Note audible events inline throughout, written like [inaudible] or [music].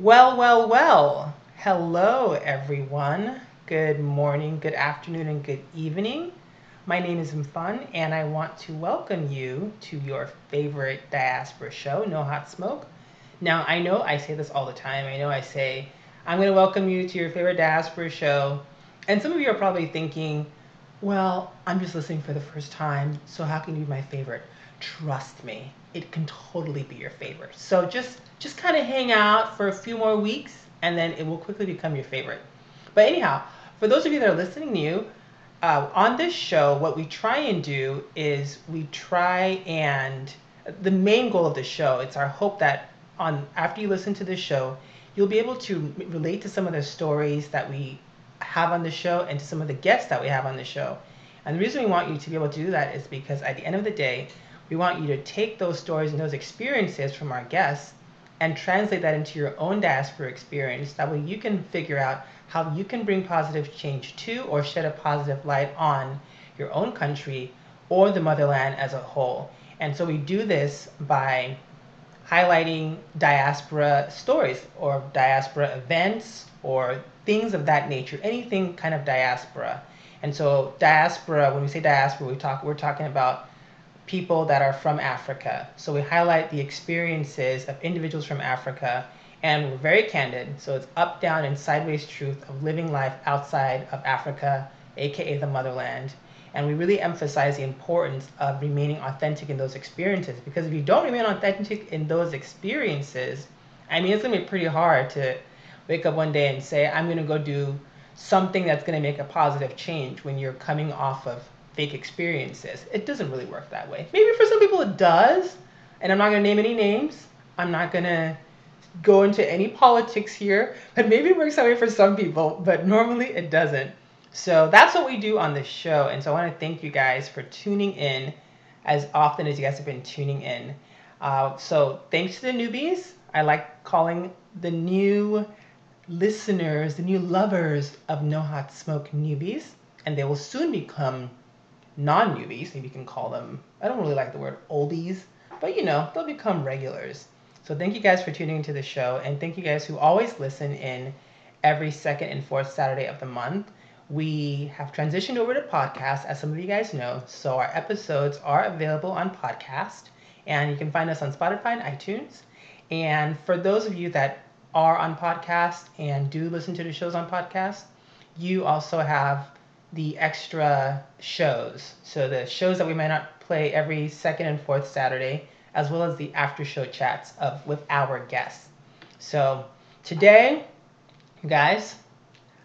Well, well, well. Hello, everyone. Good morning, good afternoon, and good evening. My name is Mfun, and I want to welcome you to your favorite diaspora show, No Hot Smoke. Now, I know I say this all the time. I know I say, I'm going to welcome you to your favorite diaspora show. And some of you are probably thinking, well, I'm just listening for the first time, so how can you be my favorite? Trust me, it can totally be your favorite. So just just kind of hang out for a few more weeks and then it will quickly become your favorite. But anyhow, for those of you that are listening new, uh, on this show, what we try and do is we try and the main goal of the show. It's our hope that on after you listen to this show, you'll be able to relate to some of the stories that we have on the show and to some of the guests that we have on the show. And the reason we want you to be able to do that is because at the end of the day, we want you to take those stories and those experiences from our guests and translate that into your own diaspora experience. That way you can figure out how you can bring positive change to or shed a positive light on your own country or the motherland as a whole. And so we do this by highlighting diaspora stories or diaspora events or things of that nature, anything kind of diaspora. And so diaspora, when we say diaspora, we talk we're talking about people that are from Africa. So we highlight the experiences of individuals from Africa and we're very candid. So it's up, down, and sideways truth of living life outside of Africa, aka the motherland. And we really emphasize the importance of remaining authentic in those experiences because if you don't remain authentic in those experiences, I mean, it's gonna be pretty hard to wake up one day and say, I'm gonna go do something that's gonna make a positive change when you're coming off of fake experiences. It doesn't really work that way. Maybe for some people it does, and I'm not going to name any names. I'm not going to go into any politics here, but maybe it works that way for some people, but normally it doesn't. So that's what we do on this show. And so I want to thank you guys for tuning in as often as you guys have been tuning in. Uh, so thanks to the newbies. I like calling the new listeners, the new lovers of No Hot Smoke newbies, and they will soon become non newbies, maybe you can call them, I don't really like the word oldies, but you know, they'll become regulars. So thank you guys for tuning into the show, and thank you guys who always listen in every second and fourth Saturday of the month. We have transitioned over to podcast, as some of you guys know, so our episodes are available on podcast, and you can find us on Spotify and iTunes. And for those of you that are on podcast and do listen to the shows on podcast, you also have the extra shows. So the shows that we might not play every second and fourth Saturday, as well as the after show chats of with our guests. So today, you guys,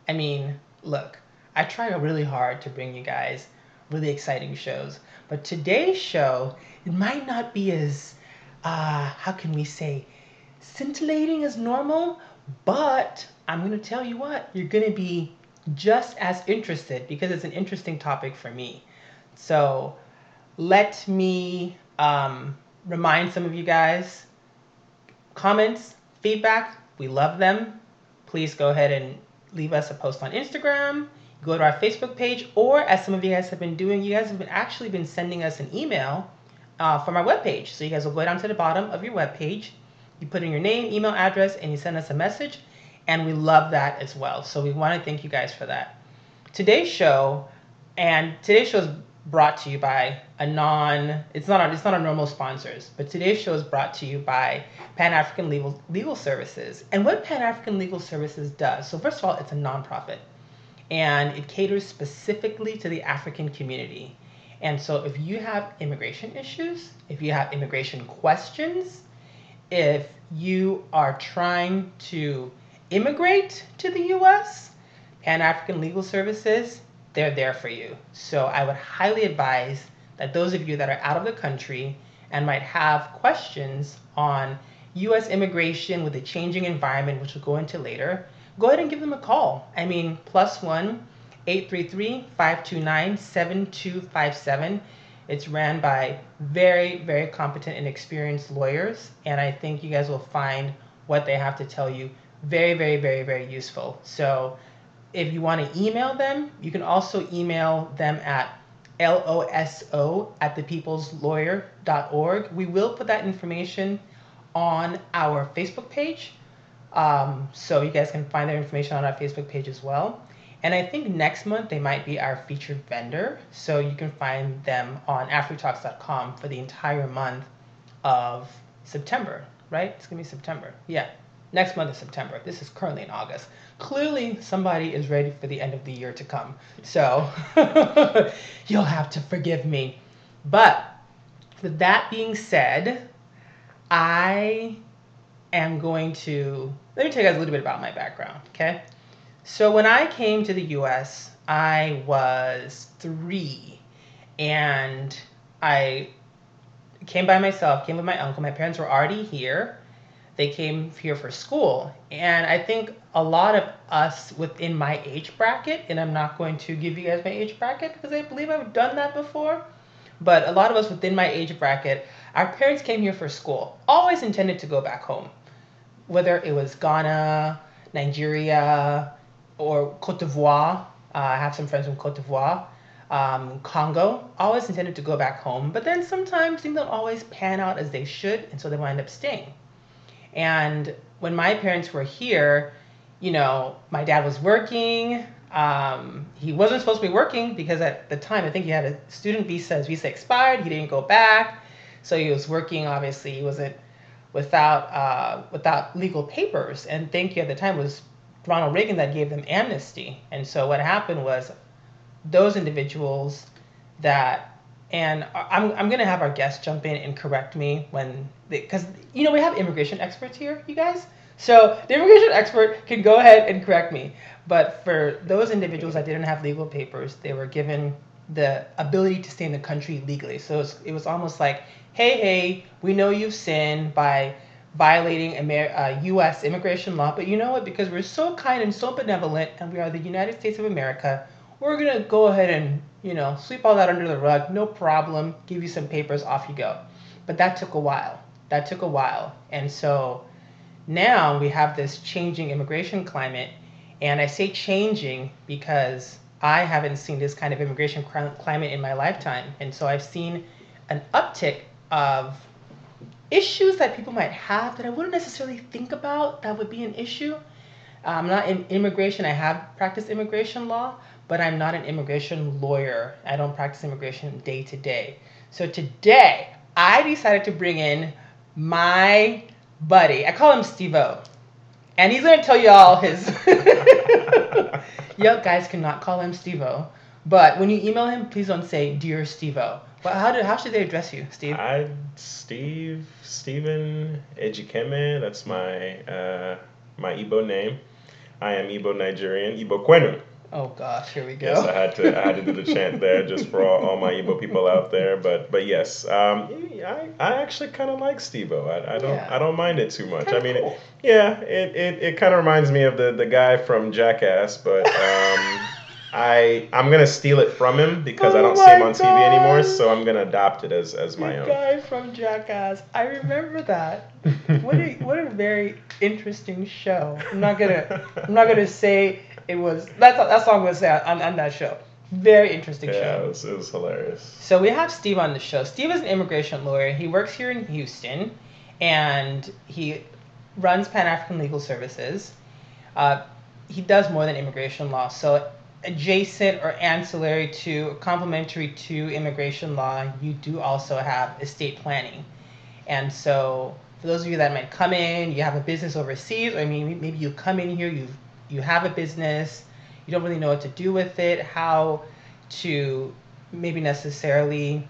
I mean, look, I try really hard to bring you guys really exciting shows, but today's show it might not be as uh, how can we say scintillating as normal, but I'm gonna tell you what, you're gonna be just as interested because it's an interesting topic for me. So let me um, remind some of you guys comments, feedback, we love them. Please go ahead and leave us a post on Instagram, go to our Facebook page, or as some of you guys have been doing, you guys have been actually been sending us an email uh, from our webpage. So you guys will go down to the bottom of your webpage, you put in your name, email address, and you send us a message and we love that as well. So we want to thank you guys for that. Today's show, and today's show is brought to you by a non. It's not. A, it's not a normal sponsors, but today's show is brought to you by Pan African Legal Legal Services. And what Pan African Legal Services does. So first of all, it's a nonprofit, and it caters specifically to the African community. And so if you have immigration issues, if you have immigration questions, if you are trying to immigrate to the US, Pan African Legal Services, they're there for you. So I would highly advise that those of you that are out of the country and might have questions on US immigration with the changing environment, which we'll go into later, go ahead and give them a call. I mean, plus one 833 529 7257. It's ran by very, very competent and experienced lawyers, and I think you guys will find what they have to tell you very, very, very, very useful. So if you want to email them, you can also email them at loso at thepeopleslawyer.org. We will put that information on our Facebook page. Um, so you guys can find their information on our Facebook page as well. And I think next month they might be our featured vendor. So you can find them on AfriTalks.com for the entire month of September, right? It's gonna be September. Yeah. Next month is September. This is currently in August. Clearly, somebody is ready for the end of the year to come. So [laughs] you'll have to forgive me. But with that being said, I am going to let me tell you guys a little bit about my background, okay? So when I came to the US, I was three and I came by myself, came with my uncle. My parents were already here. They came here for school. And I think a lot of us within my age bracket, and I'm not going to give you guys my age bracket because I believe I've done that before, but a lot of us within my age bracket, our parents came here for school, always intended to go back home. Whether it was Ghana, Nigeria, or Cote d'Ivoire. Uh, I have some friends from Cote d'Ivoire um, Congo, always intended to go back home, but then sometimes things don't always pan out as they should, and so they wind up staying. And when my parents were here, you know, my dad was working. Um, he wasn't supposed to be working because at the time, I think he had a student visa. His visa expired. He didn't go back, so he was working. Obviously, he wasn't without uh, without legal papers. And thank you at the time was Ronald Reagan that gave them amnesty. And so what happened was those individuals that and I'm, I'm to have our guests jump in and correct me when because you know we have immigration experts here you guys? So the immigration expert can go ahead and correct me. But for those individuals that didn't have legal papers they were given the ability to stay in the country legally. So it was, it was almost like hey hey we know you've sinned by violating Amer- uh, U.S. immigration law but you know what? Because we're so kind and so benevolent and we are the united states of america we're gonna go ahead and you know sweep all that under the rug. No problem. Give you some papers. Off you go. But that took a while. That took a while. And so now we have this changing immigration climate. And i say changing because i haven't seen this kind of immigration climate in my lifetime. And so i've seen an uptick of issues that people might have that i wouldn't necessarily think about that would be an issue. I'm not in immigration. I have practiced immigration law but I'm not an immigration lawyer. I don't practice immigration day to day. So today, I decided to bring in my buddy. I call him Steve O. And he's going to tell you all his. [laughs] Yep, guys cannot call him Steve O. But when you email him, please don't say Dear Steve O. Well, how, do, how should they address you, Steve? I, Steve, Stephen Ejikeme. That's my, uh, my Igbo name. I am Igbo Nigerian, Igbo Kwenu. Oh gosh, here we go. Yes, I had to I had to do the chant there just for all, all my Igbo people out there. But but yes, um, I, I actually kind of like Stevo. I, I don't yeah. I don't mind it too much. I mean, cool. it, yeah, it, it, it kind of reminds me of the the guy from Jackass, but. Um, [laughs] I I'm gonna steal it from him because oh I don't see him on God. TV anymore, so I'm gonna adopt it as, as my own. the own. Guy from Jackass, I remember that. what a what a very interesting show. I'm not gonna I'm not gonna say it was that's that's all I'm gonna say on, on that show. Very interesting yeah, show. Yeah, it was, it was hilarious. So we have Steve on the show. Steve is an immigration lawyer. He works here in Houston, and he runs Pan African Legal Services. Uh, he does more than immigration law. So adjacent or ancillary to, complementary to immigration law, you do also have estate planning. And so for those of you that might come in, you have a business overseas, or maybe maybe you come in here, you've you have a business, you don't really know what to do with it, how to maybe necessarily,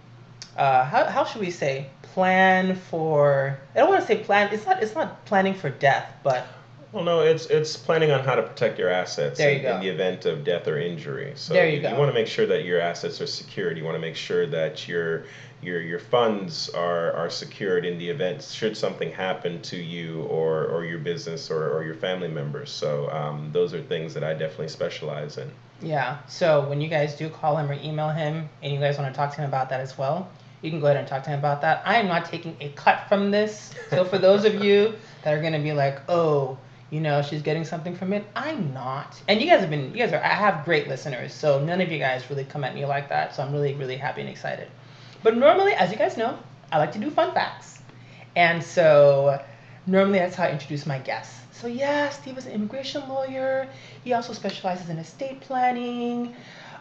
uh, how, how should we say, plan for, I don't want to say plan, it's not, it's not planning for death, but well, no, it's it's planning on how to protect your assets you in, in the event of death or injury. So there you, you, you want to make sure that your assets are secured. You want to make sure that your your your funds are are secured in the event should something happen to you or or your business or, or your family members. So um, those are things that I definitely specialize in. Yeah. So when you guys do call him or email him, and you guys want to talk to him about that as well, you can go ahead and talk to him about that. I am not taking a cut from this. So for those of you [laughs] that are going to be like, oh you know she's getting something from it i'm not and you guys have been you guys are i have great listeners so none of you guys really come at me like that so i'm really really happy and excited but normally as you guys know i like to do fun facts and so normally that's how i introduce my guests so yeah, Steve is an immigration lawyer. He also specializes in estate planning.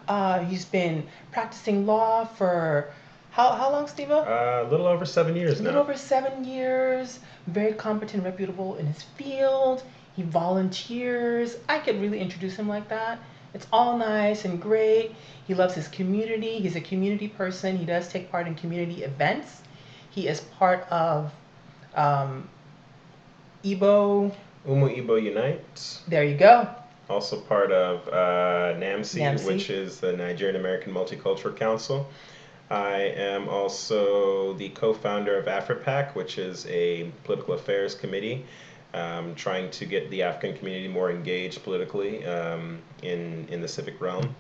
Uh, he's been practicing law for how, how long, Steve? Uh, a little over seven years now. A little over seven years. Very competent, reputable in his field. He volunteers. I could really introduce him like that. It's all nice and great. He loves his community. He's a community person. He does take part in community events. He is part of um, Igbo. Umu Igbo Unite. There you go. Also part of uh, NAMC, NAMC, which is the Nigerian American Multicultural Council. I am also the co-founder of AfriPAC, which is a political affairs committee um, trying to get the African community more engaged politically um, in in the civic realm.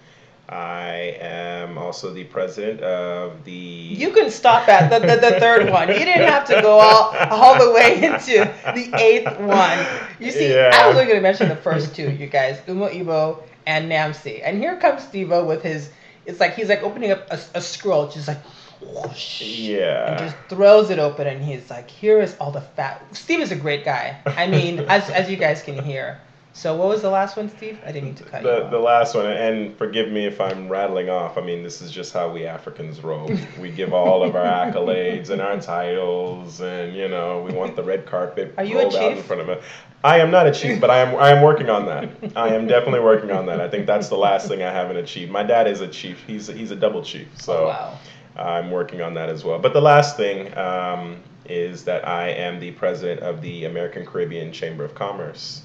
I am also the president of the. You can stop at the, the, the, third one. You didn't have to go all, all the way into the eighth one. You see, yeah. I was only going to mention the first two, you guys, Umo Ibo and Namsi. And here comes Steve with his it's like he's like opening up a, a scroll, just like whoosh, yeah, and just throws it open, and he's like, "Here is all the fat." Steve is a great guy. I mean, [laughs] as as you guys can hear. So what was the last one, Steve? I didn't mean to cut the, you off. The last one, and forgive me if I'm rattling off. I mean, this is just how we Africans roll. we give all of our accolades and our titles, and you know, we want the red carpet Are you rolled out in front of us. I am not a chief, but I am I am working on that. I am definitely working on that. I think that's the last thing I haven't achieved. My dad is a chief. He's he's a double chief. So oh, wow. I'm working on that as well. But the last thing um, is that I am the president of the American Caribbean Chamber of Commerce.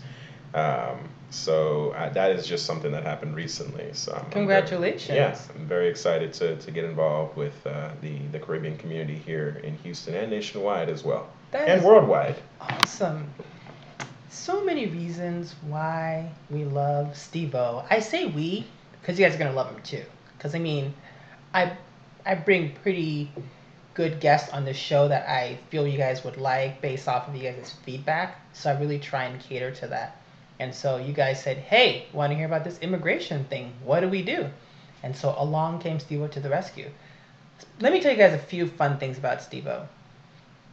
Um, so uh, that is just something that happened recently. So I'm, congratulations. Very, yeah, I'm very excited to, to get involved with uh, the the Caribbean community here in Houston and nationwide as well, that and worldwide. Awesome so many reasons why we love Steve-O. I say we because you guys are gonna love him too. Because I mean, I I bring pretty good guests on the show that I feel you guys would like based off of you guys' feedback. So I really try and cater to that. And so you guys said, "Hey, want to hear about this immigration thing? What do we do?" And so along came Steve-O to the rescue. Let me tell you guys a few fun things about Steve-O.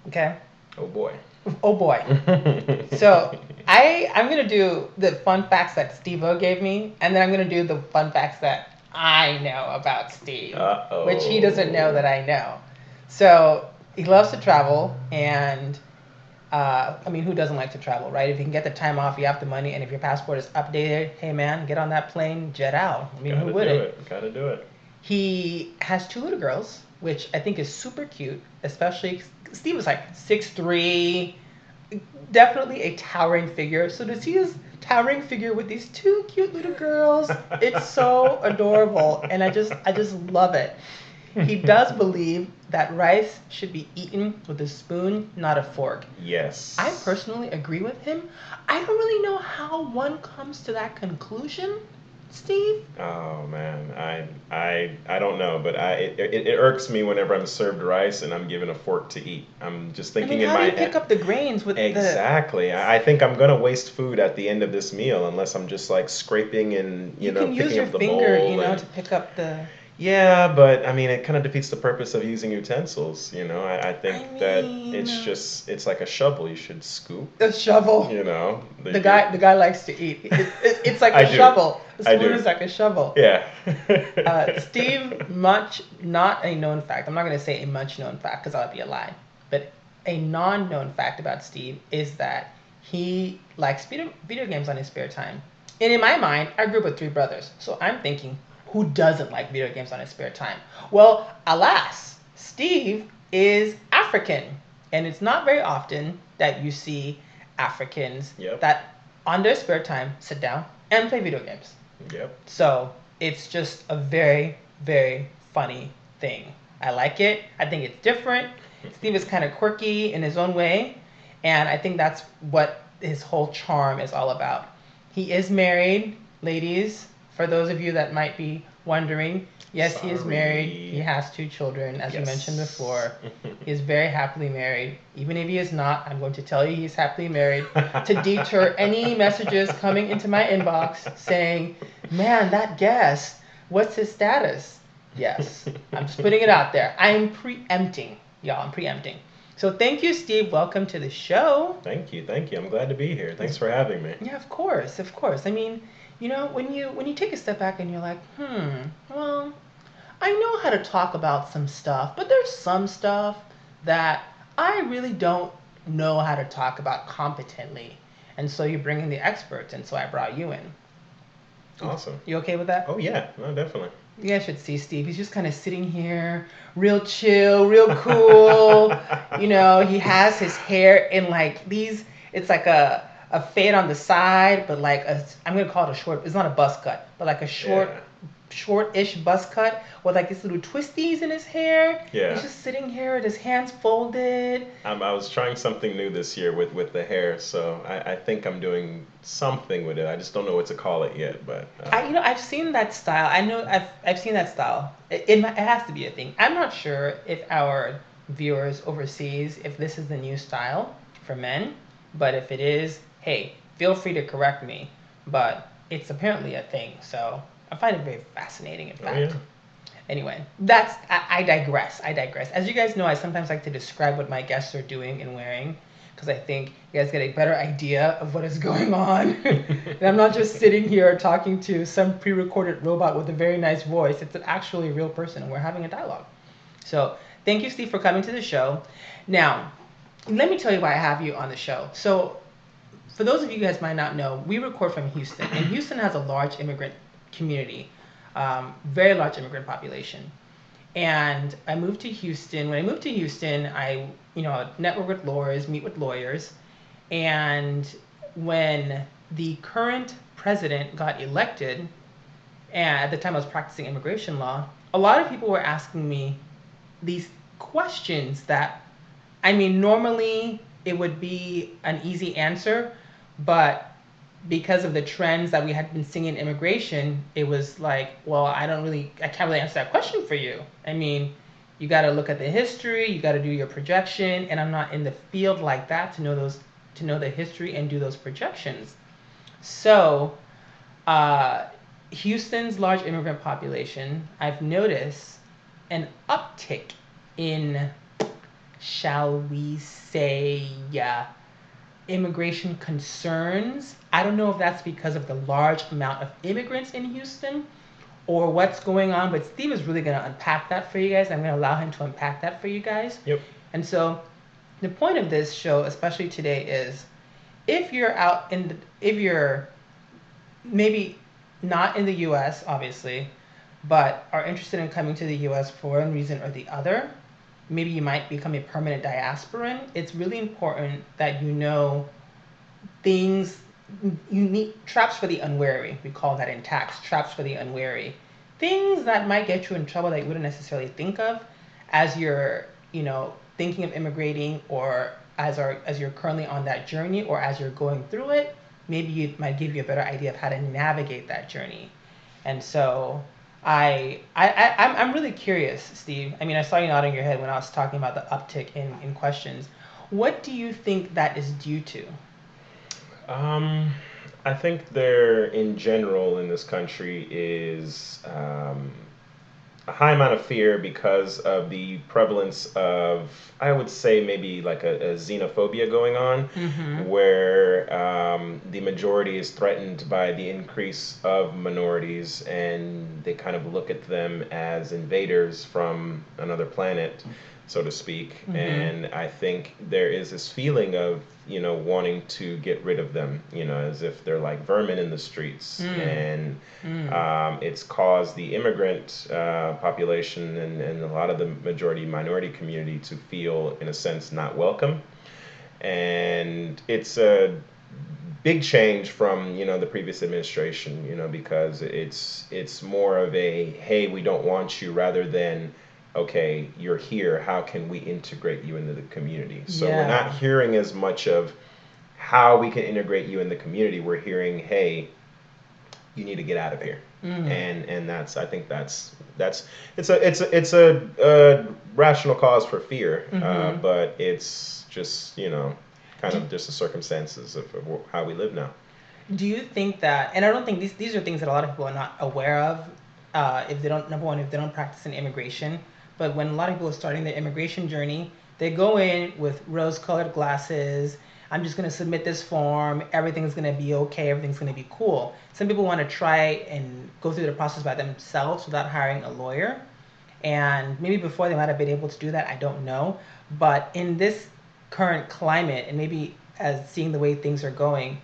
Okay. Oh boy. Oh boy. [laughs] so I I'm gonna do the fun facts that Steve-O gave me, and then I'm gonna do the fun facts that I know about Steve, Uh-oh. which he doesn't know that I know. So he loves to travel, and uh, I mean, who doesn't like to travel, right? If you can get the time off, you have the money, and if your passport is updated, hey man, get on that plane, jet out. I mean, Gotta who wouldn't? It. Gotta do it. He has two little girls, which I think is super cute, especially Steve is like six three, definitely a towering figure. So to see his towering figure with these two cute little girls, it's so [laughs] adorable, and I just I just love it. He does [laughs] believe that rice should be eaten with a spoon, not a fork. Yes. I personally agree with him. I don't really know how one comes to that conclusion. Steve? Oh man, I I I don't know, but I it, it, it, irks me whenever I'm served rice and I'm given a fork to eat. I'm just thinking I mean, in my head. pick up the grains with exactly. The... I think I'm gonna waste food at the end of this meal unless I'm just like scraping and you, you know picking up the finger, bowl. You know, to pick up the. Yeah, but I mean, it kind of defeats the purpose of using utensils. You know, I, I think I mean, that it's uh, just it's like a shovel. You should scoop. A shovel. You know, the, the guy the guy likes to eat. It, it, it's like [laughs] a shovel. The spoon is like a shovel. Yeah. uh, [laughs] Steve, much not a known fact. I'm not going to say a much known fact because that would be a lie. But a non-known fact about Steve is that he likes video, video games on his spare time. And in my mind, I grew up with three brothers, so I'm thinking who doesn't like video games on his spare time? Well, alas, Steve is African. And it's not very often that you see Africans yep. that on their spare time sit down and play video games. Yep. So it's just a very, very funny thing. I like it. I think it's different. Steve is kind of quirky in his own way. And I think that's what his whole charm is all about. He is married, ladies for those of you that might be wondering, yes, Sorry. he is married. He has two children, as yes. mentioned before. [laughs] he is very happily married. Even if he is not, I'm going to tell you he's happily married to [laughs] deter any messages coming into my inbox saying, man, that guest, what's his status? Yes, I'm just putting it out there. I'm preempting, y'all, I'm preempting. So thank you, Steve. Welcome to the show. Thank you, thank you. I'm glad to be here. Thanks for having me. Yeah, of course, of course. I mean, you know, when you when you take a step back and you're like, hmm, well, I know how to talk about some stuff, but there's some stuff that I really don't know how to talk about competently. And so you bring in the experts, and so I brought you in. Awesome. You okay with that? Oh yeah, no, definitely. You guys should see Steve. He's just kind of sitting here, real chill, real cool. [laughs] you know, he has his hair in like these. It's like a a fade on the side, but like a I'm gonna call it a short. It's not a buzz cut, but like a short yeah short-ish buzz cut with like these little twisties in his hair. Yeah. He's just sitting here with his hands folded. Um, I was trying something new this year with, with the hair, so I, I think I'm doing something with it. I just don't know what to call it yet, but. Uh, I, you know, I've seen that style. I know I've, I've seen that style. It, it, it has to be a thing. I'm not sure if our viewers overseas, if this is the new style for men, but if it is, hey, feel free to correct me. But it's apparently a thing, so I find it very fascinating, in fact. Oh, yeah. Anyway, that's I, I, digress. I digress. As you guys know, I sometimes like to describe what my guests are doing and wearing because I think you guys get a better idea of what is going on. [laughs] and I'm not just sitting here talking to some pre-recorded robot with a very nice voice. It's an actually real person, and we're having a dialogue. So thank you, Steve, for coming to the show. Now, let me tell you why I have you on the show. So, for those of you guys might not know, we record from Houston, and Houston has a large immigrant community, um, very large immigrant population. And I moved to Houston. When I moved to Houston, I, you know, network with lawyers, meet with lawyers. And when the current president got elected, and at the time I was practicing immigration law, a lot of people were asking me these questions that, I mean, normally it would be an easy answer, but because of the trends that we had been seeing in immigration, it was like, well, I don't really, I can't really answer that question for you. I mean, you got to look at the history, you got to do your projection, and I'm not in the field like that to know those, to know the history and do those projections. So, uh, Houston's large immigrant population, I've noticed an uptick in, shall we say, yeah, immigration concerns. I don't know if that's because of the large amount of immigrants in Houston or what's going on, but Steve is really going to unpack that for you guys. I'm going to allow him to unpack that for you guys. Yep. And so the point of this show, especially today, is if you're out in the, if you're maybe not in the US, obviously, but are interested in coming to the US for one reason or the other, maybe you might become a permanent diasporan, it's really important that you know things you need traps for the unwary. We call that in tax traps for the unwary. Things that might get you in trouble that you wouldn't necessarily think of as you're, you know, thinking of immigrating or as are as you're currently on that journey or as you're going through it, maybe it might give you a better idea of how to navigate that journey. And so I, I, I I'm, I'm really curious, Steve. I mean, I saw you nodding your head when I was talking about the uptick in, in questions. What do you think that is due to? Um, I think there, in general, in this country, is um, a high amount of fear because of the prevalence of, I would say, maybe like a, a xenophobia going on, mm-hmm. where um, the majority is threatened by the increase of minorities and they kind of look at them as invaders from another planet so to speak. Mm-hmm. And I think there is this feeling of, you know, wanting to get rid of them, you know, as if they're like vermin in the streets. Mm. And mm. Um, it's caused the immigrant uh, population and, and a lot of the majority minority community to feel, in a sense, not welcome. And it's a big change from you know the previous administration you know because it's it's more of a hey we don't want you rather than okay, you're here, how can we integrate you into the community? So yeah. we're not hearing as much of how we can integrate you in the community. We're hearing, hey, you need to get out of here. Mm. And and that's I think that's that's it's a it's a it's a, a rational cause for fear, uh, mm-hmm. uh, but it's just you know kind of just the circumstances of, of how we live now. Do you think that? And I don't think these these are things that a lot of people are not aware of. Uh, if they don't number one, if they don't practice in immigration, but when a lot of people are starting their immigration journey, They go in with rose colored glasses. I'm just going to submit this form. Everything's going to be okay. Everything's going to be cool. Some people want to try and go through the process by themselves without hiring a lawyer. And maybe before they might have been able to do that, I don't know. But in this current climate, and maybe as seeing the way things are going,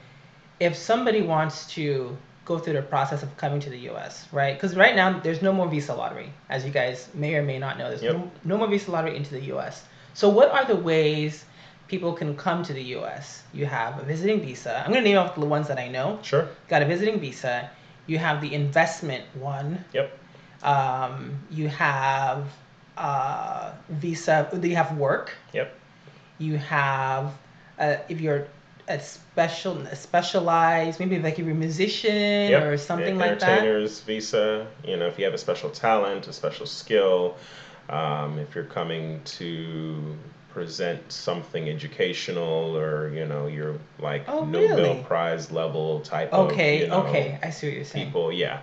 if somebody wants to go through the process of coming to the US, right? Because right now there's no more visa lottery, as you guys may or may not know. There's yep. no, no more visa lottery into the US. So, what are the ways people can come to the US? You have a visiting visa. I'm going to name off the ones that I know. Sure. Got a visiting visa. You have the investment one. Yep. Um, you have uh, visa. You have work. Yep. You have uh, if you're a special a specialized maybe like you're a musician yep. or something like that entertainers visa you know if you have a special talent a special skill um, if you're coming to present something educational or you know you're like oh, Nobel really? Prize level type okay, of you know, okay I see what you're saying people yeah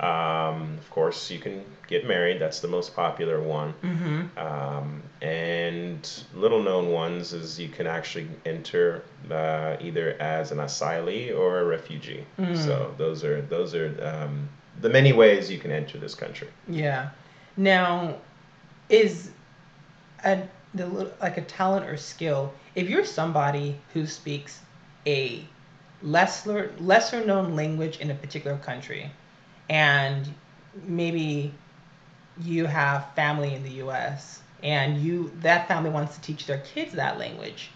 um, of course, you can get married. That's the most popular one. Mm-hmm. Um, and little known ones is you can actually enter uh, either as an asylee or a refugee. Mm. So those are those are um, the many ways you can enter this country. Yeah. Now, is a the like a talent or skill? If you're somebody who speaks a lesser lesser known language in a particular country and maybe you have family in the US and you that family wants to teach their kids that language.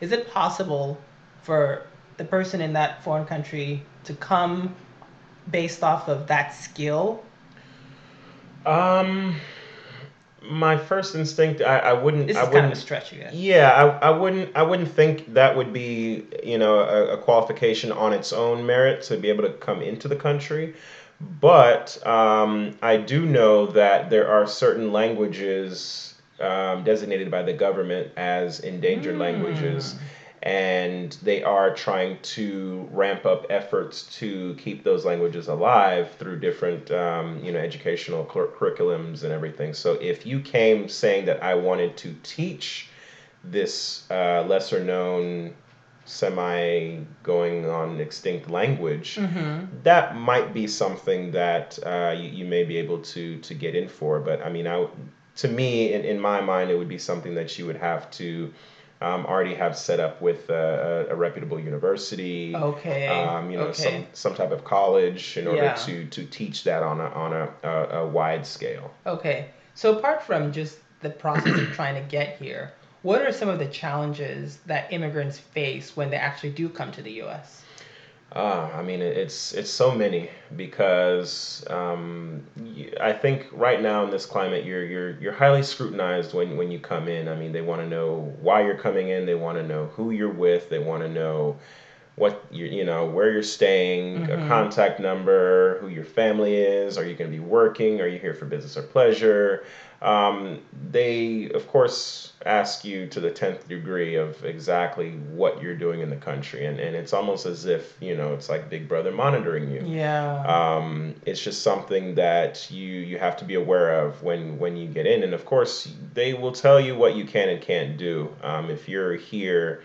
Is it possible for the person in that foreign country to come based off of that skill? Um my first instinct I, I wouldn't this is I wouldn't kind of a stretch you yeah I, I wouldn't I wouldn't think that would be you know a, a qualification on its own merit to be able to come into the country but um, I do know that there are certain languages um, designated by the government as endangered mm. languages, and they are trying to ramp up efforts to keep those languages alive through different, um, you know, educational cur- curriculums and everything. So if you came saying that I wanted to teach this uh, lesser known semi going on extinct language, mm-hmm. that might be something that uh, you, you, may be able to to get in for. But I mean, I, to me, in, in my mind, it would be something that you would have to um, already have set up with a, a, reputable university. Okay. Um, you know, okay. some some type of college in order yeah. to to teach that on a on a, a, a wide scale. Okay. So apart from just the process of trying to get here what are some of the challenges that immigrants face when they actually do come to the U.S.? Uh, I mean, it's it's so many because um, I think right now in this climate, you're you're you're highly scrutinized when when you come in. I mean, they want to know why you're coming in. They want to know who you're with. They want to know what you you know where you're staying, mm-hmm. a contact number, who your family is. Are you going to be working? Are you here for business or pleasure? Um, they, of course, ask you to the 10th degree of exactly what you're doing in the country. And, and it's almost as if, you know, it's like Big Brother monitoring you. Yeah. Um, it's just something that you, you have to be aware of when, when you get in. And of course, they will tell you what you can and can't do. Um, if you're here,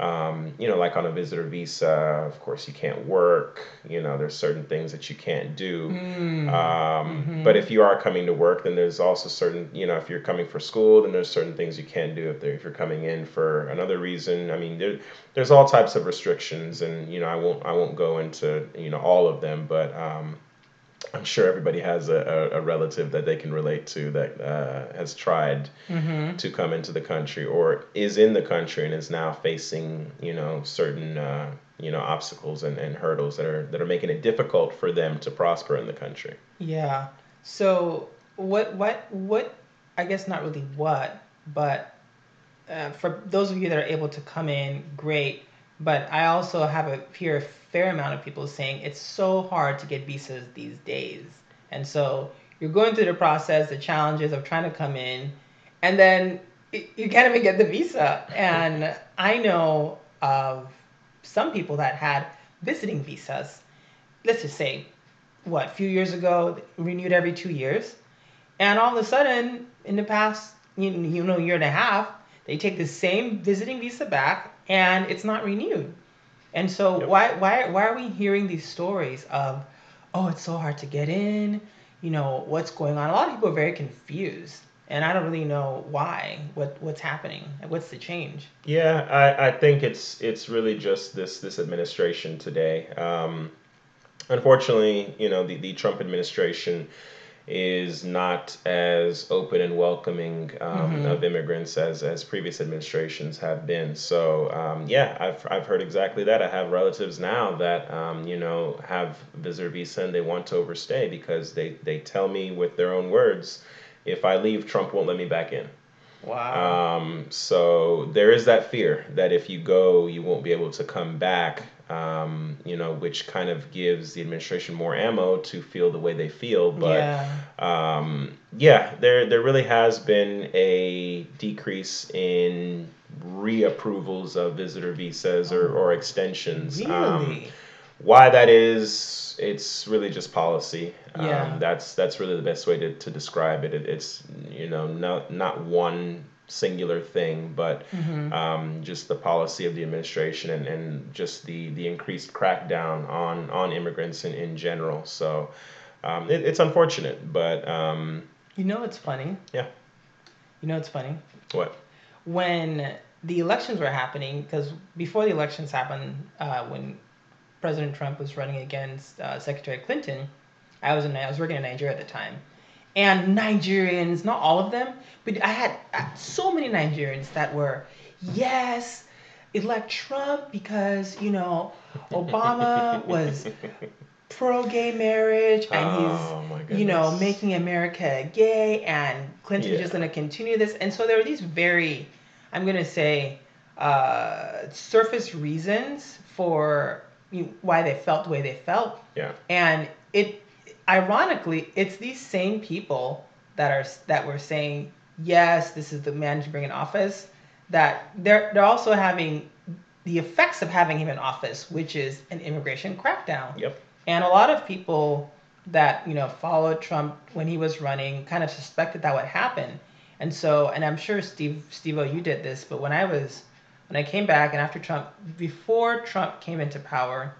um, you know, like on a visitor visa, of course, you can't work. You know, there's certain things that you can't do. Mm. Um, mm-hmm. But if you are coming to work, then there's also certain, you know, if you're coming for school, then there's certain things you can't do. If, if you're coming in for another reason, I mean, there, there's all types of restrictions, and you know, I won't I won't go into you know all of them, but um, I'm sure everybody has a, a, a, relative that they can relate to that uh, has tried mm-hmm. to come into the country or is in the country and is now facing, you know, certain, uh, you know, obstacles and, and hurdles that are that are making it difficult for them to prosper in the country. Yeah. So what what what I guess not really what, but uh, for those of you that are able to come in, great. But I also have a hear a fair amount of people saying it's so hard to get visas these days. And so you're going through the process, the challenges of trying to come in, and then you can't even get the visa. And I know of some people that had visiting visas, let's just say, what, a few years ago, renewed every two years. And all of a sudden, in the past, you, you know, year and a half, they take the same visiting visa back and it's not renewed. And so yep. why why why are we hearing these stories of oh it's so hard to get in, you know, what's going on? A lot of people are very confused and I don't really know why. What what's happening? What's the change? Yeah, I, I think it's it's really just this this administration today. Um, unfortunately, you know, the, the Trump administration is not as open and welcoming um, mm-hmm. of immigrants as, as previous administrations have been. So um, yeah, I've, I've heard exactly that. I have relatives now that um, you know have visitor visa and they want to overstay because they, they tell me with their own words, if I leave, Trump won't let me back in. Wow. Um, so there is that fear that if you go, you won't be able to come back um, you know, which kind of gives the administration more ammo to feel the way they feel. But yeah, um, yeah there there really has been a decrease in reapprovals of visitor visas or, or extensions. Really? Um, why that is, it's really just policy. Yeah. Um, that's that's really the best way to, to describe it. it. It's you know not not one singular thing, but mm-hmm. um, just the policy of the administration and, and just the, the increased crackdown on, on immigrants in, in general. So um, it, it's unfortunate, but. Um, you know, it's funny. Yeah. You know, it's funny. What? When the elections were happening, because before the elections happened, uh, when President Trump was running against uh, Secretary Clinton, I was in I was working in Nigeria at the time, and Nigerians, not all of them, but I had so many Nigerians that were, yes, elect Trump because, you know, Obama [laughs] was pro gay marriage and oh, he's, you know, making America gay and Clinton's yeah. just going to continue this. And so there were these very, I'm going to say, uh, surface reasons for why they felt the way they felt. Yeah. And it ironically, it's these same people that are that were saying, yes, this is the man to bring in office, that they're they're also having the effects of having him in office, which is an immigration crackdown. Yep. And a lot of people that you know followed Trump when he was running kind of suspected that would happen. And so, and I'm sure Steve, Steve-O, you did this, but when I was, when I came back and after Trump, before Trump came into power,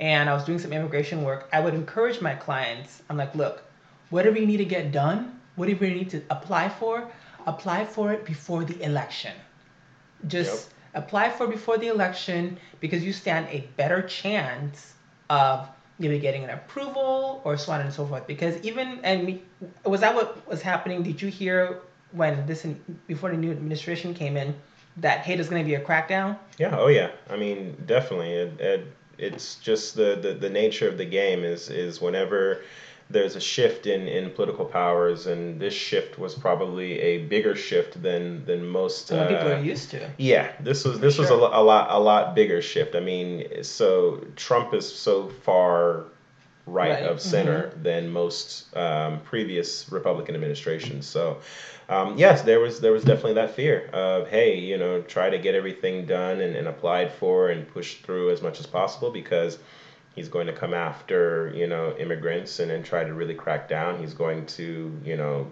and I was doing some immigration work, I would encourage my clients. I'm like, look, whatever you need to get done, whatever you need to apply for, apply for it before the election. Just yep. apply for before the election because you stand a better chance of maybe getting an approval or so on and so forth. Because even and was that what was happening? Did you hear when this before the new administration came in that hey, there's going to be a crackdown? Yeah. Oh yeah. I mean, definitely. It, it it's just the, the, the nature of the game is is whenever there's a shift in, in political powers, and this shift was probably a bigger shift than than most uh, people are used to. Yeah, this was this sure. was a, a lot a lot bigger shift. I mean, so Trump is so far right, right. of center mm-hmm. than most um, previous Republican administrations. So um, yes, there was there was definitely that fear of hey, you know, try to get everything done and, and applied for and pushed through as much as possible because he's going to come after you know immigrants and, and try to really crack down. He's going to you know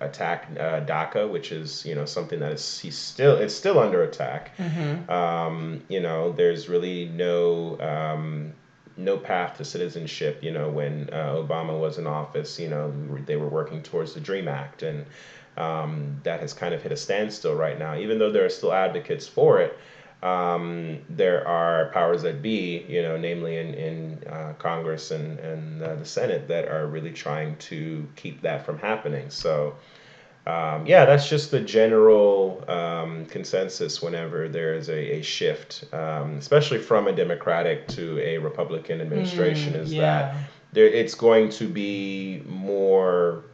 attack uh, DACA, which is you know something that is he's still it's still under attack. Mm-hmm. Um, you know, there's really no um, no path to citizenship. You know, when uh, Obama was in office, you know, they were working towards the Dream Act, and um, that has kind of hit a standstill right now. Even though there are still advocates for it, um, there are powers that be, you know, namely in, in uh, Congress and, and uh, the Senate, that are really trying to keep that from happening. So, um, yeah, that's just the general um, consensus whenever there is a, a shift, um, especially from a Democratic to a Republican administration, mm, is yeah. that there, it's going to be more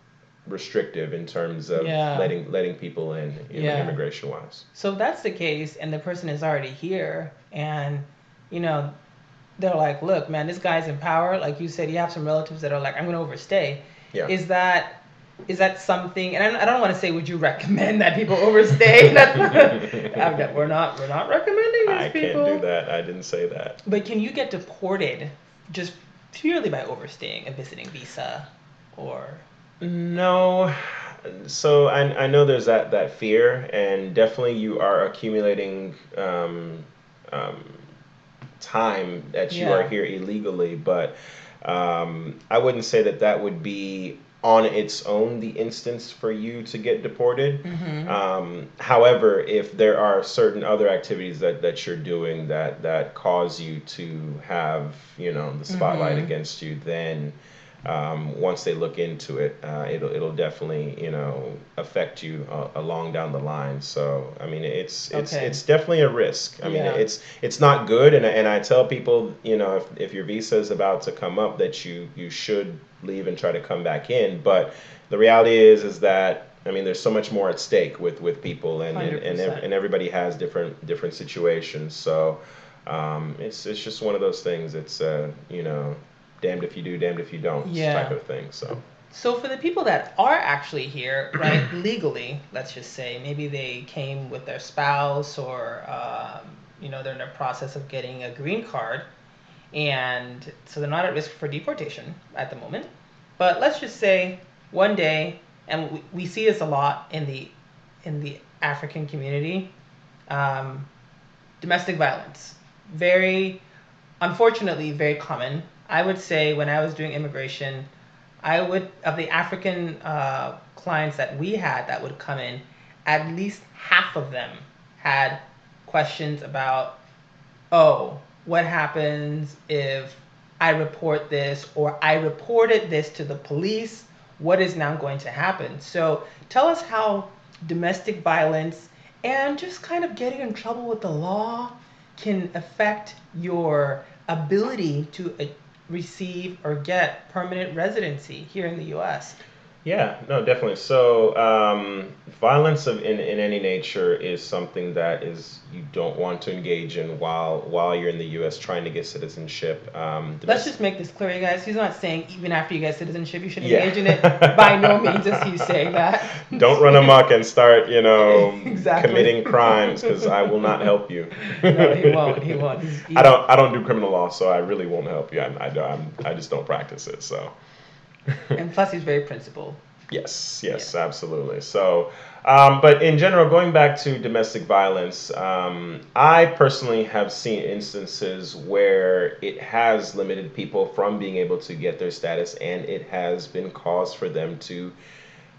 restrictive in terms of yeah. letting letting people in, in yeah. immigration wise. So if that's the case, and the person is already here, and you know, they're like, "Look, man, this guy's in power." Like you said, you have some relatives that are like, "I'm going to overstay." Yeah. Is that is that something? And I, I don't want to say, would you recommend that people overstay? [laughs] we're not we're not recommending this. I people. can't do that. I didn't say that. But can you get deported just purely by overstaying a visiting visa, or? No, so I, I know there's that, that fear, and definitely you are accumulating um, um, time that you yeah. are here illegally, but um, I wouldn't say that that would be on its own the instance for you to get deported. Mm-hmm. Um, however, if there are certain other activities that, that you're doing that, that cause you to have, you know, the spotlight mm-hmm. against you, then um, once they look into it, uh, it'll it'll definitely you know affect you uh, along down the line. So I mean, it's it's okay. it's definitely a risk. I mean, it's it's not good, and and I tell people, you know, if, if your visa is about to come up, that you you should leave and try to come back in. But the reality is is that I mean, there's so much more at stake with with people, and and, and, and everybody has different different situations. So. Um, it's it's just one of those things. It's uh, you know damned if you do, damned if you don't yeah. type of thing. So. So for the people that are actually here, [clears throat] right, legally, let's just say, maybe they came with their spouse or, um, you know, they're in the process of getting a green card, and so they're not at risk for deportation at the moment. But let's just say one day, and we, we see this a lot in the in the African community, um, domestic violence, very unfortunately very common I would say when I was doing immigration, I would of the African uh, clients that we had that would come in, at least half of them had questions about, oh, what happens if I report this or I reported this to the police? What is now going to happen? So tell us how domestic violence and just kind of getting in trouble with the law can affect your ability to receive or get permanent residency here in the U.S. Yeah, no, definitely. So, um, violence of in, in any nature is something that is you don't want to engage in while while you're in the U.S. trying to get citizenship. Um, Let's just make this clear, you guys. He's not saying even after you get citizenship you should yeah. engage in it. [laughs] By no means is he saying that. [laughs] Don't run amok and start, you know, [laughs] exactly. committing crimes because I will not help you. no, he won't. He won't. He's, he's, I don't. I don't do criminal law, so I really won't help you. I, I, I'm, I just don't practice it. So. [laughs] and plus, he's very principled. Yes, yes, yeah. absolutely. So, um, but in general, going back to domestic violence, um, I personally have seen instances where it has limited people from being able to get their status, and it has been cause for them to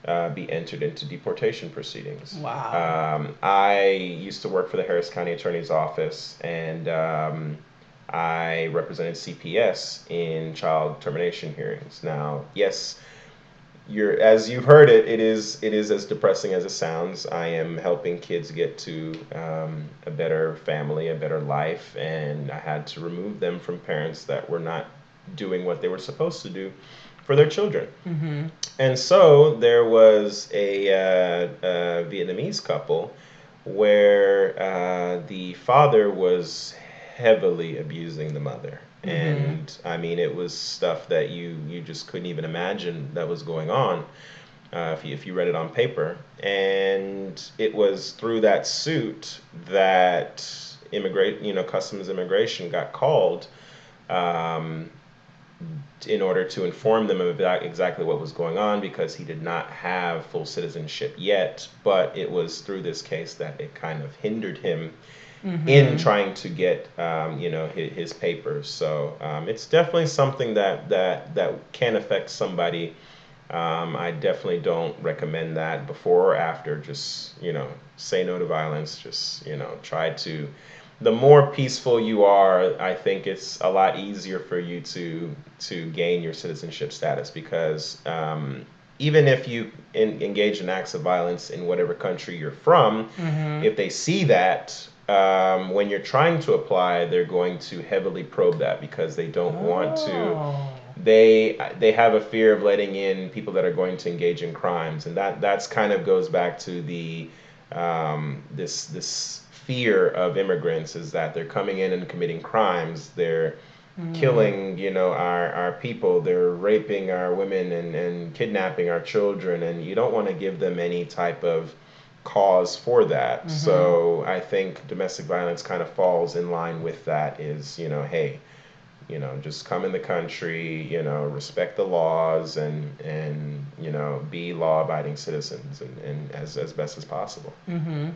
uh, be entered into deportation proceedings. Wow. Um, I used to work for the Harris County Attorney's Office, and um, I represented CPS in child termination hearings. Now, yes, you're as you've heard it, it is it is as depressing as it sounds. I am helping kids get to um, a better family, a better life, and I had to remove them from parents that were not doing what they were supposed to do for their children. Mm-hmm. And so there was a, uh, a Vietnamese couple where uh, the father was heavily abusing the mother. Mm-hmm. And I mean, it was stuff that you, you just couldn't even imagine that was going on uh, if, you, if you read it on paper. And it was through that suit that immigrate, you know, customs immigration got called um, in order to inform them about exactly what was going on because he did not have full citizenship yet. But it was through this case that it kind of hindered him mm-hmm. in trying to get um, you know his, his papers. So um, it's definitely something that that that can affect somebody. Um, I definitely don't recommend that before or after. Just you know, say no to violence. Just you know, try to. The more peaceful you are, I think it's a lot easier for you to to gain your citizenship status because um, even if you in, engage in acts of violence in whatever country you're from, mm-hmm. if they see that um, when you're trying to apply, they're going to heavily probe that because they don't oh. want to. Oh. They they have a fear of letting in people that are going to engage in crimes, and that that's kind of goes back to the um, this this fear of immigrants is that they're coming in and committing crimes. They're mm. killing you know our, our people they're raping our women and, and kidnapping our children and you don't want to give them any type of cause for that. Mm-hmm. So I think domestic violence kind of falls in line with that is, you know, hey, you know, just come in the country, you know, respect the laws and and you know, be law-abiding citizens and, and as as best as possible. Mm-hmm.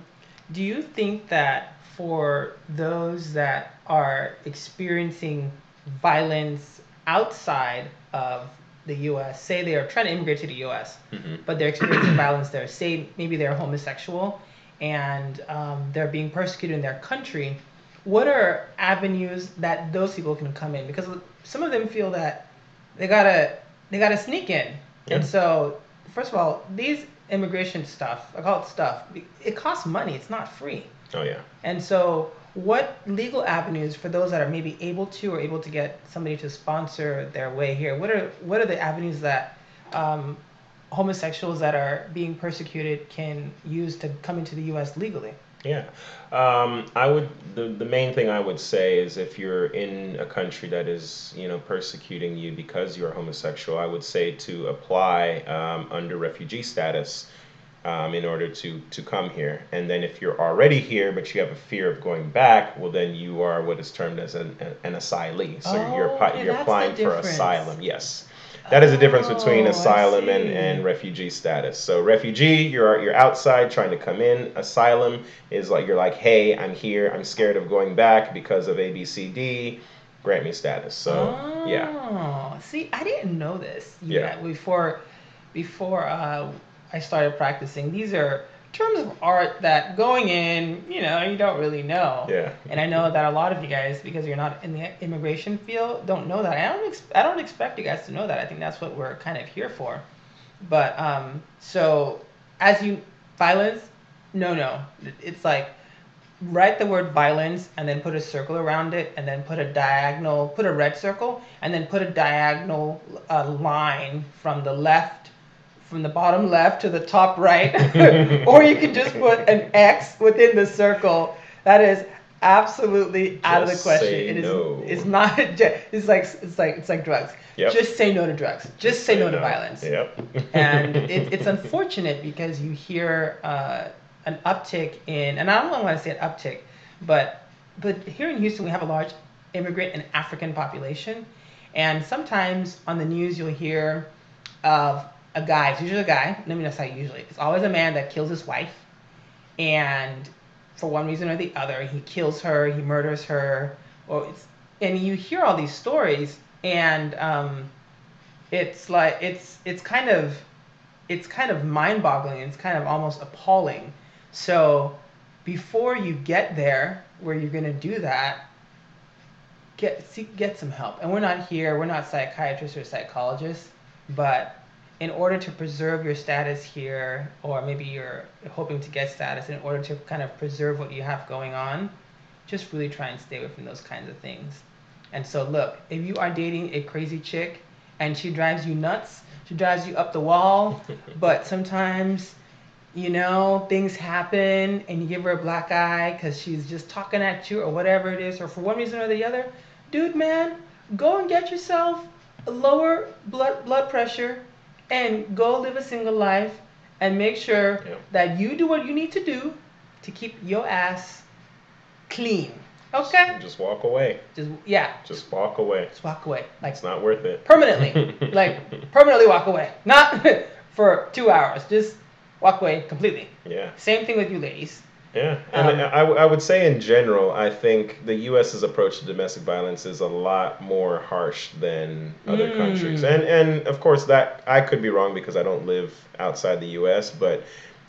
Do you think that for those that are experiencing violence outside of the U.S., say they are trying to immigrate to the U.S., mm-hmm. but they're experiencing violence there, say maybe they're homosexual and um, they're being persecuted in their country what are avenues that those people can come in? Because some of them feel that they gotta they gotta sneak in, yeah. and so first of all, these immigration stuff, I call it stuff, it costs money. It's not free. Oh yeah. And so, what legal avenues for those that are maybe able to or able to get somebody to sponsor their way here? What are what are the avenues that um, homosexuals that are being persecuted can use to come into the U.S. legally? Yeah, um, I would. The, the main thing I would say is if you're in a country that is, you know, persecuting you because you're homosexual, I would say to apply um, under refugee status um, in order to to come here. And then if you're already here but you have a fear of going back, well, then you are what is termed as an, an asylee. So oh, you're you're applying for asylum. Yes. That is the difference between oh, asylum and, and refugee status. So refugee, you're you're outside trying to come in. Asylum is like you're like, hey, I'm here. I'm scared of going back because of A, B, C, D. Grant me status. So oh, yeah. See, I didn't know this. Yeah. Before before uh, I started practicing, these are terms of art that going in, you know, you don't really know. Yeah. And I know that a lot of you guys, because you're not in the immigration field, don't know that. I don't ex- I don't expect you guys to know that. I think that's what we're kind of here for. But um, so as you violence, no, no, it's like write the word violence and then put a circle around it and then put a diagonal, put a red circle and then put a diagonal uh, line from the left from the bottom left to the top right, [laughs] [laughs] or you can just put an X within the circle. That is absolutely just out of the question. It is. No. It's not. [laughs] It's like it's like it's like drugs. Yep. Just say no to drugs. Just, just say, say, no, no, to violence. Yep. and it, it's unfortunate because you hear uh, an uptick in, and I don't want to say an uptick, but but here in Houston we have a large immigrant and African population, and sometimes on the news you'll hear of a guy, it's usually a guy, let me not say usually, it's always a man that kills his wife. And for one reason or the other, he kills her, he murders her, or it's, and you hear all these stories, and um, it's like it's it's kind of it's kind of mind-boggling. It's kind of almost appalling. So before you get there, where you're gonna do that, get see, get some help. And we're not here. We're not psychiatrists or psychologists, but in order to preserve your status here, or maybe you're hoping to get status in order to kind of preserve what you have going on, just really try and stay away from those kinds of things. And so, look, if you are dating a crazy chick and she drives you nuts, she drives you up the wall, [laughs] but sometimes, you know, things happen and you give her a black eye because she's just talking at you or whatever it is, or for one reason or the other, dude, man, go and get yourself lower blood blood pressure and go live a single life and make sure yeah. that you do what you need to do to keep your ass clean. Okay. Just, just, walk away. Just yeah. Just walk away. Just walk away. Like it's not worth it. Permanently. [laughs] like permanently walk away. Not [laughs] for two hours. Just walk away completely. Yeah. Same thing with you ladies. Yeah, and um, I, I would say in general, I think the U.S.'s approach to domestic violence is a lot more harsh than other mm. countries, and and of course that I could be wrong because I don't live outside the U.S., but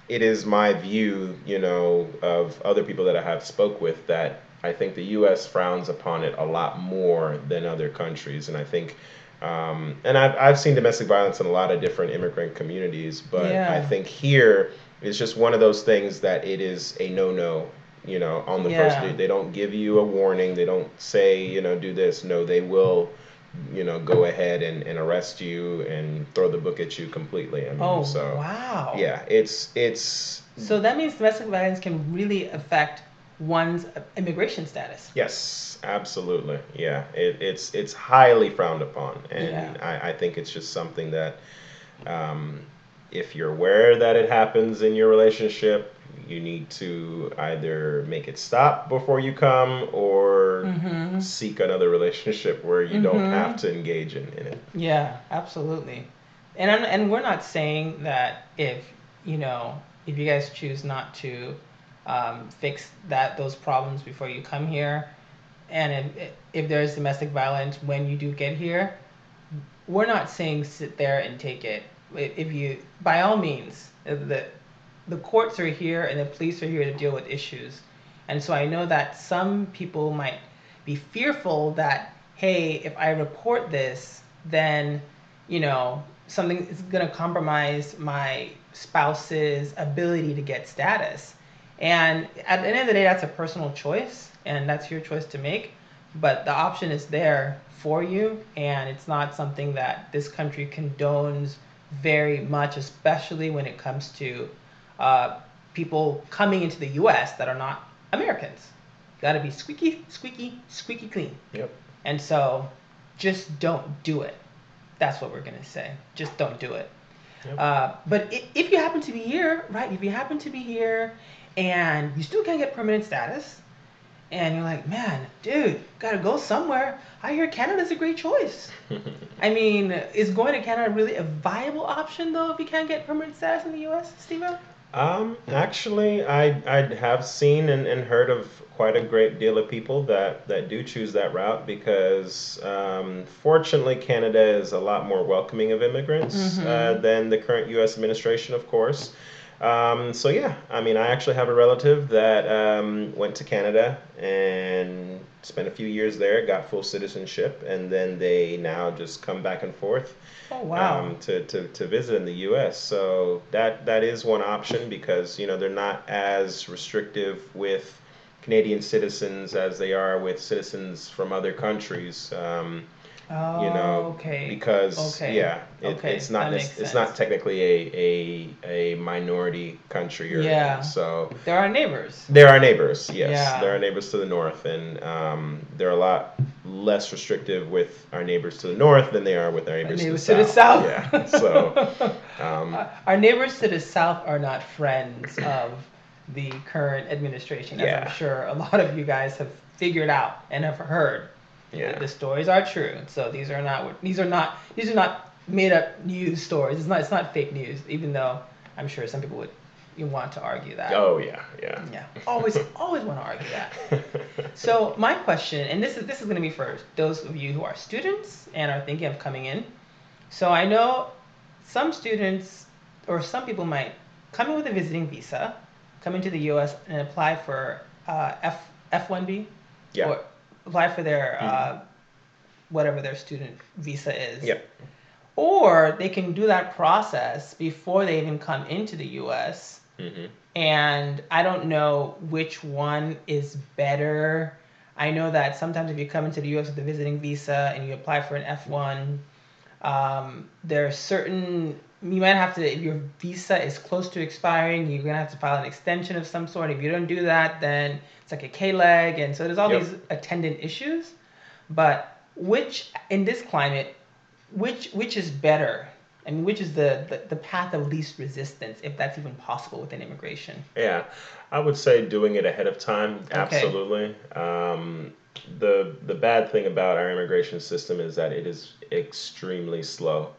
it is my view, you know, of other people that I have spoke with that I think the U.S. frowns upon it a lot more than other countries, and I think. Um, and I've, I've seen domestic violence in a lot of different immigrant communities, but yeah. I think here it's just one of those things that it is a no no. You know, on the yeah. first day, they don't give you a warning. They don't say, you know, do this. No, they will you know, go ahead and, and arrest you and throw the book at you completely. I mean, oh, so wow. Yeah, it's it's. So that means domestic violence can really affect one's immigration status. Yes, absolutely. Yeah, it, it's it's highly frowned upon, and yeah. I, I think it's just something that um, if you're aware that it happens in your relationship, you need to either make it stop before you come or mm-hmm. seek another relationship where you mm-hmm. don't have to engage in, in it. Yeah, absolutely. And I'm, and we're not saying that if you know if you guys choose not to um, fix that those problems before you come here, and if, if there's domestic violence when you do get here, we're not saying sit there and take it. If you, by all means, uh, the the courts are here and the police are here to deal with issues, and so I know that some people might be fearful that hey, if I report this, then you know something is going to compromise my spouse's ability to get status. And at the end of the day, that's a personal choice, and that's your choice to make. But the option is there for you, and it's not something that this country condones very much, especially when it comes to uh, people coming into the U.S. that are not Americans. Got to be squeaky, squeaky, squeaky clean. Yep. And so, just don't do it. That's what we're gonna say. Just don't do it. Yep. Uh, but if you happen to be here, right? If you happen to be here and you still can't get permanent status, and you're like, man, dude, gotta go somewhere. I hear Canada's a great choice. [laughs] I mean, is going to Canada really a viable option though if you can't get permanent status in the U.S., Steve? Um, actually, I I have seen and, and heard of quite a great deal of people that that do choose that route because um, fortunately Canada is a lot more welcoming of immigrants mm-hmm. uh, than the current U.S. administration, of course. Um, so yeah, I mean, I actually have a relative that um, went to Canada and spent a few years there, got full citizenship, and then they now just come back and forth. Oh wow! Um, to, to, to visit in the U.S. So that that is one option because you know they're not as restrictive with Canadian citizens as they are with citizens from other countries. Um, Oh, you know, okay. Because okay. yeah, it, okay. it's not it's not technically a, a a minority country. Or yeah. So they're our neighbors. They're our neighbors. Yes, yeah. they're our neighbors to the north, and um, they're a lot less restrictive with our neighbors to the north than they are with our neighbors, neighbors to, the, to south. the south. Yeah. So [laughs] um, our neighbors to the south are not friends of the current administration, as yeah. I'm sure a lot of you guys have figured out and have heard. Yeah. The, stories are true. So these are not these are not these are not made up news stories. It's not it's not fake news, even though I'm sure some people would you want to argue that. Oh yeah, yeah. Yeah. Always [laughs] always want to argue that. so my question, and this is this is gonna be for those of you who are students and are thinking of coming in. So I know some students or some people might come in with a visiting visa, come into the US and apply for uh, F F one B. Yeah. Or apply for their mm-hmm. uh, whatever their student visa is. Yep. Or they can do that process before they even come into the U.S. Mm-hmm. And I don't know which one is better. I know that sometimes if you come into the U.S. with a visiting visa and you apply for an F1, um, there are certain you might have to if your visa is close to expiring you're going to have to file an extension of some sort if you don't do that then it's like a k-leg and so there's all yep. these attendant issues but which in this climate which which is better I mean, which is the, the, the path of least resistance, if that's even possible within immigration? Yeah, I would say doing it ahead of time, absolutely. Okay. Um, the the bad thing about our immigration system is that it is extremely slow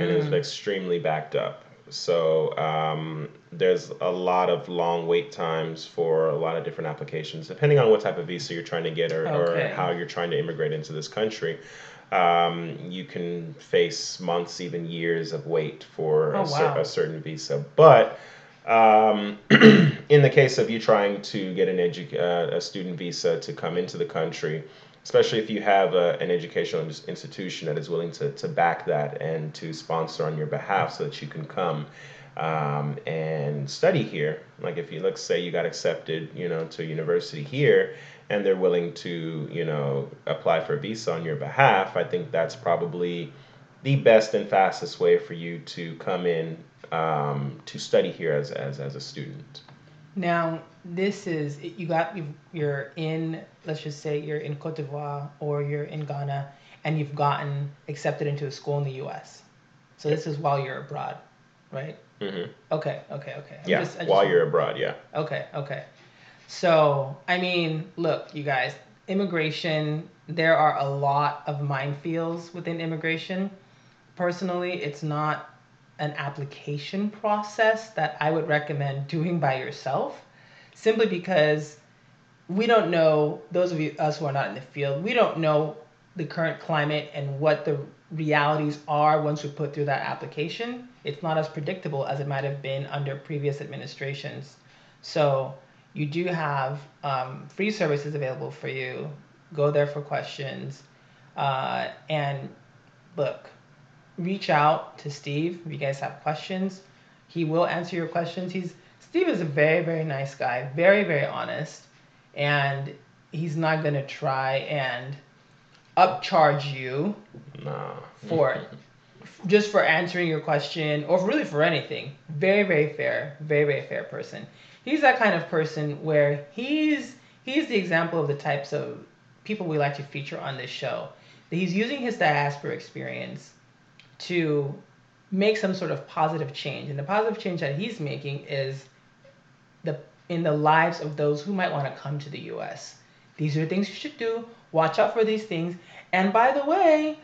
and mm. is extremely backed up. So um, there's a lot of long wait times for a lot of different applications, depending on what type of visa you're trying to get or, okay. or how you're trying to immigrate into this country. Um, you can face months, even years of wait for oh, a, wow. cer- a, certain visa. But um, [clears throat] in the case of you trying to get an edu- uh, a student visa to come into the country, especially if you have a, an educational institution that is willing to, to back that and to sponsor on your behalf so that you can come um, and study here. Like if you let's say you got accepted, you know, to university here, and they're willing to, you know, apply for a visa on your behalf, I think that's probably the best and fastest way for you to come in um, to study here as, as, as a student. Now, this is you got you're in let's just say you're in Cote d'Ivoire or you're in Ghana and you've gotten accepted into a school in the U.S. So this is while you're abroad, right? Mm-hmm. Okay, okay, okay. I'm yeah, just, just, while you're abroad, yeah. Okay, okay. So, I mean, look, you guys, immigration, there are a lot of minefields within immigration. Personally, it's not an application process that I would recommend doing by yourself, simply because we don't know, those of you, us who are not in the field, we don't know the current climate and what the realities are once we put through that application. It's not as predictable as it might have been under previous administrations. So you do have um, free services available for you. Go there for questions. Uh, and look, reach out to Steve if you guys have questions. He will answer your questions. He's Steve is a very, very nice guy, very, very honest, and he's not gonna try and upcharge you nah. for just for answering your question or really for anything. Very, very fair, very, very fair person. He's that kind of person where he's he's the example of the types of people we like to feature on this show. He's using his diaspora experience to make some sort of positive change. And the positive change that he's making is the in the lives of those who might want to come to the US. These are things you should do. Watch out for these things. And by the way,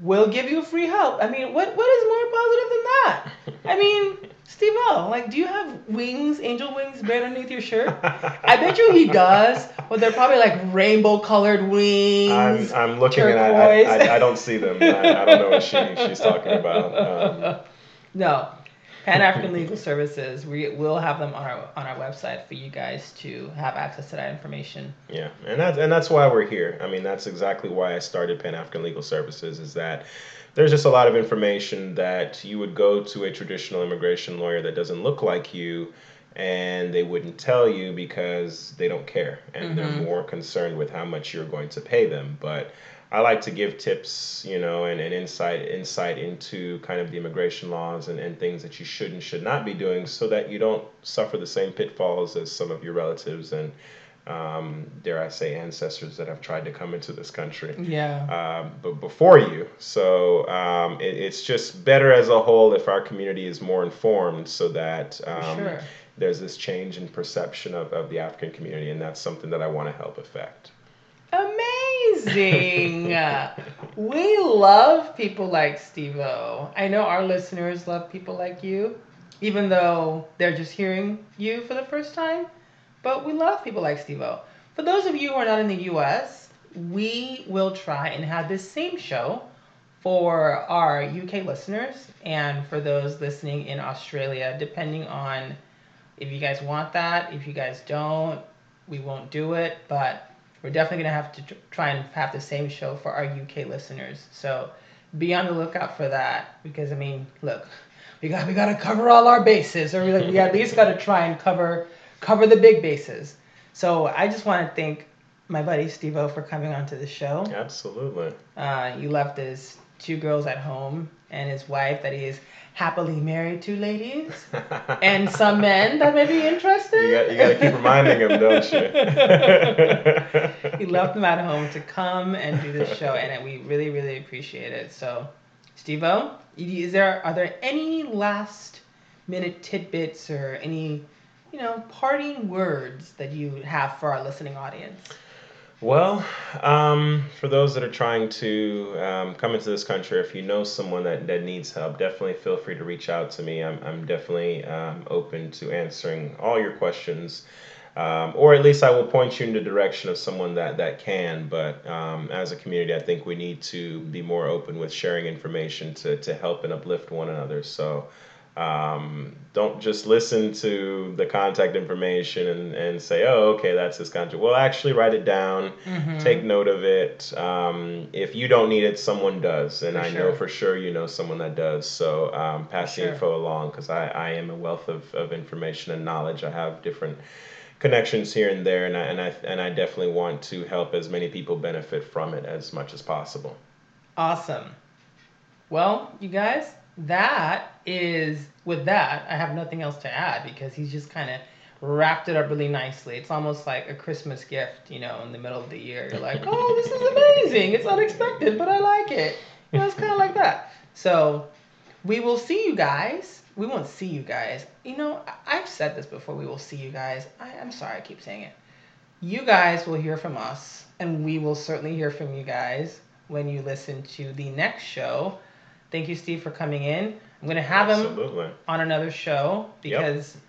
we'll give you free help. I mean, what what is more positive than that? I mean, Steve O, like, do you have wings, angel wings, buried underneath your shirt? I bet you he does. but they're probably like rainbow colored wings. I'm, I'm looking turquoise. and I, I, I, don't see them. I, I, don't know what she, she's talking about. Um, [laughs] no, Pan [laughs] African Legal Services. We will have them on our on our website for you guys to have access to that information. Yeah, and that's and that's why we're here. I mean, that's exactly why I started Pan African Legal Services. Is that there's just a lot of information that you would go to a traditional immigration lawyer that doesn't look like you and they wouldn't tell you because they don't care and mm-hmm. they're more concerned with how much you're going to pay them but I like to give tips, you know, and, and insight insight into kind of the immigration laws and, and things that you should and should not be doing so that you don't suffer the same pitfalls as some of your relatives and um, dare I say ancestors that have tried to come into this country. Yeah. Um, but before you. So um, it, it's just better as a whole if our community is more informed so that um, sure. there's this change in perception of, of the African community and that's something that I want to help affect. Amazing. We love people like Steve O. I know our listeners love people like you, even though they're just hearing you for the first time. But we love people like Steve O. For those of you who are not in the US, we will try and have this same show for our UK listeners and for those listening in Australia, depending on if you guys want that. If you guys don't, we won't do it. But we're definitely going to have to try and have the same show for our UK listeners. So be on the lookout for that because I mean, look, we got we got to cover all our bases, or we, we at least got to try and cover cover the big bases. So I just want to thank my buddy Steve O for coming onto the show. Absolutely. Uh, you left his two girls at home and his wife that he is happily married to ladies [laughs] and some men that may be interested. You got, you got to keep reminding him, don't you? [laughs] he left them at home to come and do this show, and we really, really appreciate it. So, Steve-O, is there are there any last minute tidbits or any you know parting words that you have for our listening audience? Well, um, for those that are trying to um, come into this country, if you know someone that, that needs help, definitely feel free to reach out to me. I'm, I'm definitely um, open to answering all your questions. Um, or at least I will point you in the direction of someone that, that can. But um, as a community, I think we need to be more open with sharing information to, to help and uplift one another. So um, don't just listen to the contact information and, and say, oh, okay, that's his contact. Well, actually, write it down, mm-hmm. take note of it. Um, if you don't need it, someone does. And for I sure. know for sure you know someone that does. So um, pass the sure. info along because I, I am a wealth of, of information and knowledge. I have different connections here and there, and I, and, I, and I definitely want to help as many people benefit from it as much as possible. Awesome. Well, you guys, that is with that i have nothing else to add because he's just kind of wrapped it up really nicely it's almost like a christmas gift you know in the middle of the year you're like oh this is amazing it's unexpected but i like it you know it's kind of like that so we will see you guys we won't see you guys. You know, I've said this before. We will see you guys. I, I'm sorry, I keep saying it. You guys will hear from us, and we will certainly hear from you guys when you listen to the next show. Thank you, Steve, for coming in. I'm going to have Absolutely. him on another show because yep.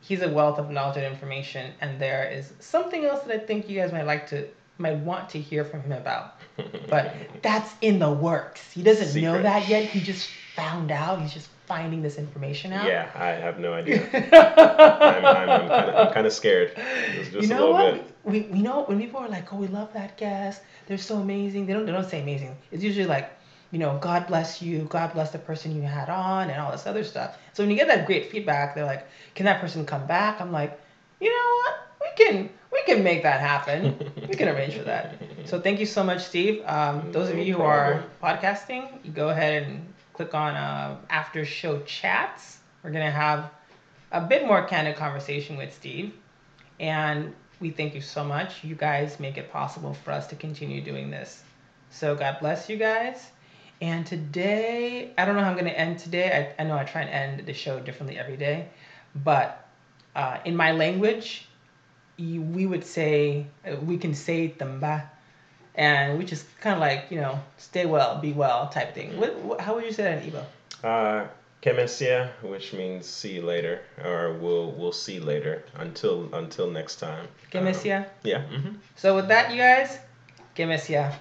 he's a wealth of knowledge and information, and there is something else that I think you guys might like to might want to hear from him about. [laughs] But that's in the works. He doesn't Secret. know that yet. He just found out. He's just finding this information out. Yeah, I have no idea. [laughs] I'm, I'm, I'm kind of scared. Just, just you know what? Bit. We, we know when people are like, "Oh, we love that guest. They're so amazing." They don't they don't say amazing. It's usually like, you know, God bless you, God bless the person you had on, and all this other stuff. So when you get that great feedback, they're like, "Can that person come back?" I'm like, you know what? We can we can make that happen. we can arrange for that. So thank you so much, Steve. Um, those of you who are podcasting, you go ahead and click on uh, after show chats. We're gonna have a bit more candid conversation with Steve, and we thank you so much. You guys make it possible for us to continue doing this. So God bless you guys. And today, I don't know how I'm going to end today. I, I know I try and end the show differently every day, but uh, in my language, you, we would say, uh, we can say tamba, and which is kind of like, you know, stay well, be well type thing. What, what how would you say that in Igbo? Uh, Kemesia, which means see you later, or we'll we'll see later until until next time. Kemesia. Um, yeah. Mm-hmm. So with that, you guys, Kemesia.